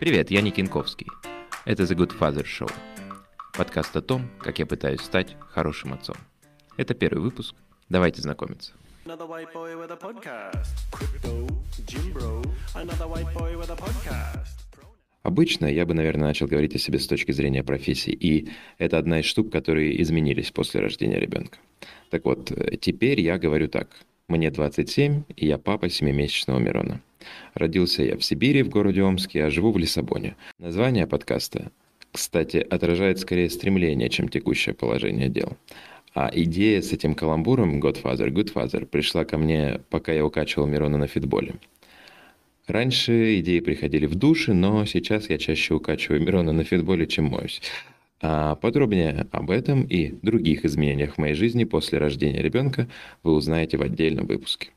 Привет, я Ник Янковский. Это The Good Father Show. Подкаст о том, как я пытаюсь стать хорошим отцом. Это первый выпуск. Давайте знакомиться. Another white boy with a podcast. Crypto, Jim Bro. Another white boy with a podcast. Обычно я бы, наверное, начал говорить о себе с точки зрения профессии, и это одна из штук, которые изменились после рождения ребенка. Так вот, э, теперь я говорю так. Мне 27, и я папа семимесячного Мирона. Родился я в Сибири, в городе Омске, а живу в Лиссабоне. Название подкаста, кстати, отражает скорее стремление, чем текущее положение дел. А идея с этим каламбуром Godfather, Goodfather пришла ко мне, пока я укачивал Мирона на фитболе. Раньше идеи приходили в душе, но сейчас я чаще укачиваю Мирона на фитболе, чем моюсь. А подробнее об этом и других изменениях в моей жизни после рождения ребенка вы узнаете в отдельном выпуске.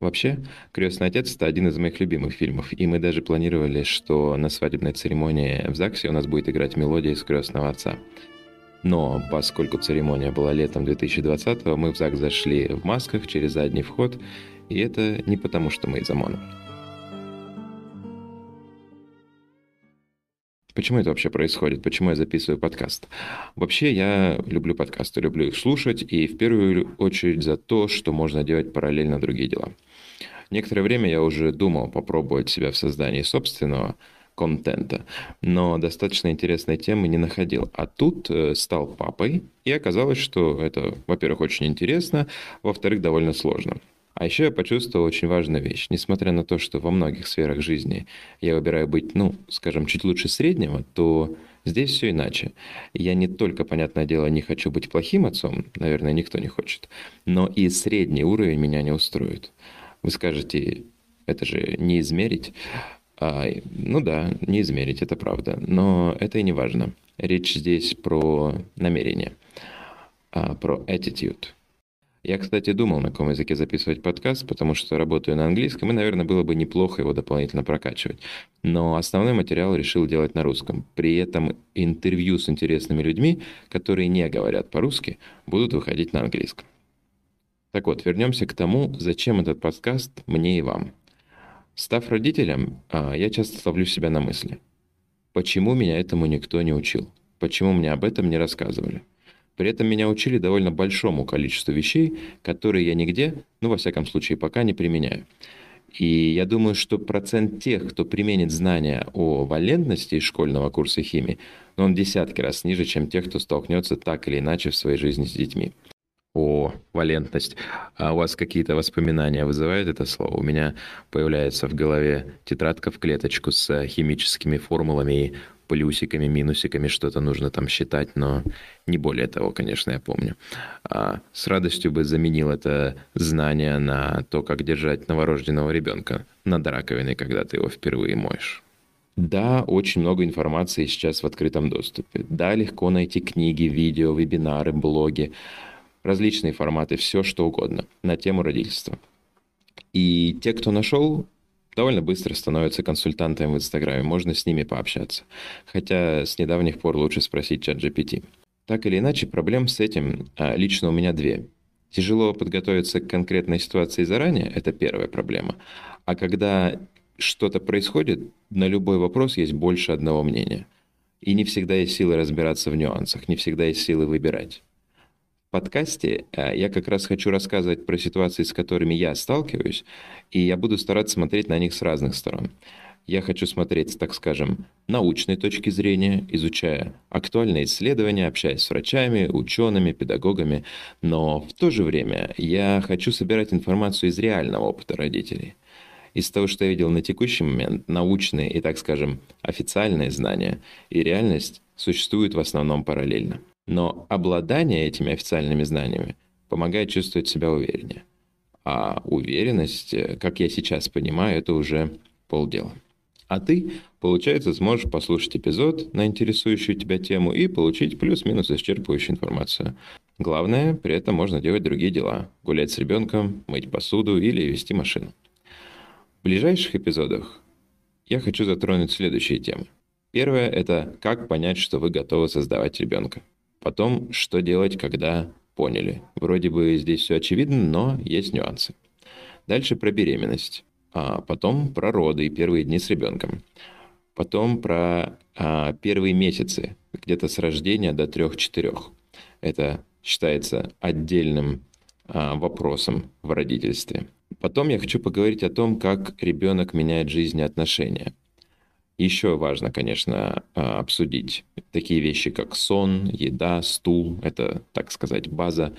Вообще, «Крестный отец» — это один из моих любимых фильмов, и мы даже планировали, что на свадебной церемонии в ЗАГСе у нас будет играть мелодия из «Крестного отца». Но поскольку церемония была летом 2020-го, мы в ЗАГС зашли в масках через задний вход, и это не потому, что мы из ОМОНа. Почему это вообще происходит? Почему я записываю подкаст? Вообще, я люблю подкасты, люблю их слушать, и в первую очередь за то, что можно делать параллельно другие дела. Некоторое время я уже думал попробовать себя в создании собственного контента, но достаточно интересной темы не находил. А тут э, стал папой, и оказалось, что это, во-первых, очень интересно, во-вторых, довольно сложно. А еще я почувствовал очень важную вещь. Несмотря на то, что во многих сферах жизни я выбираю быть, ну, скажем, чуть лучше среднего, то здесь все иначе. Я не только, понятное дело, не хочу быть плохим отцом, наверное, никто не хочет, но и средний уровень меня не устроит. Вы скажете, это же не измерить. А, ну да, не измерить, это правда. Но это и не важно. Речь здесь про намерение, а, про attitude. Я, кстати, думал, на каком языке записывать подкаст, потому что работаю на английском, и, наверное, было бы неплохо его дополнительно прокачивать. Но основной материал решил делать на русском. При этом интервью с интересными людьми, которые не говорят по-русски, будут выходить на английском. Так вот, вернемся к тому, зачем этот подкаст мне и вам. Став родителем, а, я часто ловлю себя на мысли. Почему меня этому никто не учил? Почему мне об этом не рассказывали? При этом меня учили довольно большому количеству вещей, которые я нигде, ну, во всяком случае, пока не применяю. И я думаю, что процент тех, кто применит знания о валентности из школьного курса химии, ну, он десятки раз ниже, чем тех, кто столкнется так или иначе в своей жизни с детьми. О, валентность. А у вас какие-то воспоминания вызывает это слово? У меня появляется в голове тетрадка в клеточку с химическими формулами и плюсиками, минусиками что-то нужно там считать, но не более того, конечно, я помню. А с радостью бы заменил это знание на то, как держать новорожденного ребенка над раковиной, когда ты его впервые моешь. Да, очень много информации сейчас в открытом доступе. Да, легко найти книги, видео, вебинары, блоги, различные форматы, все что угодно на тему родительства. И те, кто нашел, довольно быстро становятся консультантами в Инстаграме, можно с ними пообщаться. Хотя с недавних пор лучше спросить чат GPT. Так или иначе, проблем с этим а, лично у меня две. Тяжело подготовиться к конкретной ситуации заранее, это первая проблема. А когда что-то происходит, на любой вопрос есть больше одного мнения. И не всегда есть силы разбираться в нюансах, не всегда есть силы выбирать подкасте э, я как раз хочу рассказывать про ситуации, с которыми я сталкиваюсь, и я буду стараться смотреть на них с разных сторон. Я хочу смотреть, так скажем, научной точки зрения, изучая актуальные исследования, общаясь с врачами, учеными, педагогами, но в то же время я хочу собирать информацию из реального опыта родителей. Из того, что я видел на текущий момент, научные и, так скажем, официальные знания и реальность существуют в основном параллельно. Но обладание этими официальными знаниями помогает чувствовать себя увереннее. А уверенность, э, как я сейчас понимаю, это уже полдела. А ты, получается, сможешь послушать эпизод на интересующую тебя тему и получить плюс-минус исчерпывающую информацию. Главное, при этом можно делать другие дела. Гулять с ребенком, мыть посуду или вести машину. В ближайших эпизодах я хочу затронуть следующие темы. Первое – это как понять, что вы готовы создавать ребенка. Потом, что делать, когда поняли. Вроде бы здесь все очевидно, но есть нюансы. Дальше про беременность. А потом про роды и первые дни с ребенком. Потом про а, первые месяцы, где-то с рождения до 3-4. Это считается отдельным а, вопросом в родительстве. Потом я хочу поговорить о том, как ребенок меняет жизнь и отношения. Еще важно, конечно, а, обсудить такие вещи, как сон, еда, стул. Это, так сказать, база.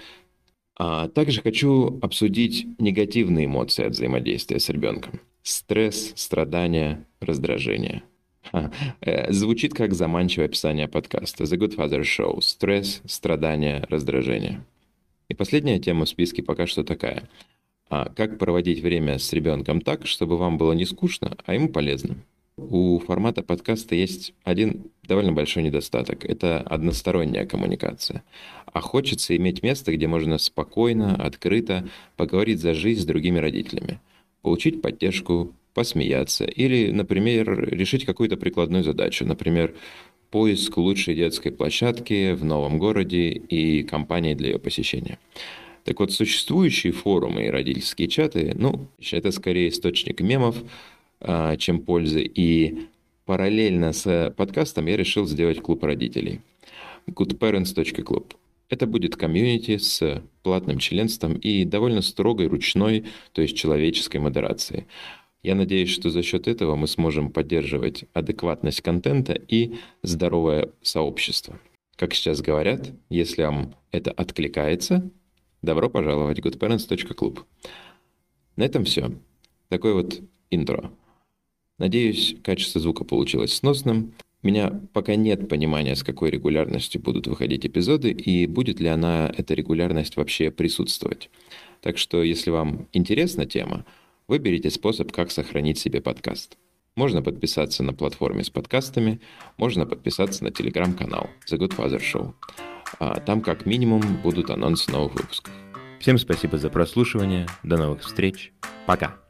А также хочу обсудить негативные эмоции от взаимодействия с ребенком. Стресс, страдания, раздражение. Э, звучит как заманчивое описание подкаста. The Good Father Show. Стресс, страдания, раздражение. И последняя тема в списке пока что такая. А как проводить время с ребенком так, чтобы вам было не скучно, а ему полезно? У формата подкаста есть один довольно большой недостаток. Это односторонняя коммуникация. А хочется иметь место, где можно спокойно, открыто поговорить за жизнь с другими родителями. Получить поддержку, посмеяться. Или, например, решить какую-то прикладную задачу. Например, поиск лучшей детской площадки в новом городе и компании для ее посещения. Так вот, существующие форумы и родительские чаты, ну, это скорее источник мемов, чем пользы. И параллельно с подкастом я решил сделать клуб родителей. goodparents.club. Это будет комьюнити с платным членством и довольно строгой ручной, то есть человеческой модерацией. Я надеюсь, что за счет этого мы сможем поддерживать адекватность контента и здоровое сообщество. Как сейчас говорят, если вам это откликается, добро пожаловать в goodparents.club. На этом все. Такой вот интро. Надеюсь, качество звука получилось сносным. У меня пока нет понимания, с какой регулярностью будут выходить эпизоды и будет ли она, эта регулярность вообще присутствовать. Так что, если вам интересна тема, выберите способ, как сохранить себе подкаст. Можно подписаться на платформе с подкастами, можно подписаться на телеграм-канал The Good Father Show. А там как минимум будут анонсы новых выпусков. Всем спасибо за прослушивание, до новых встреч, пока!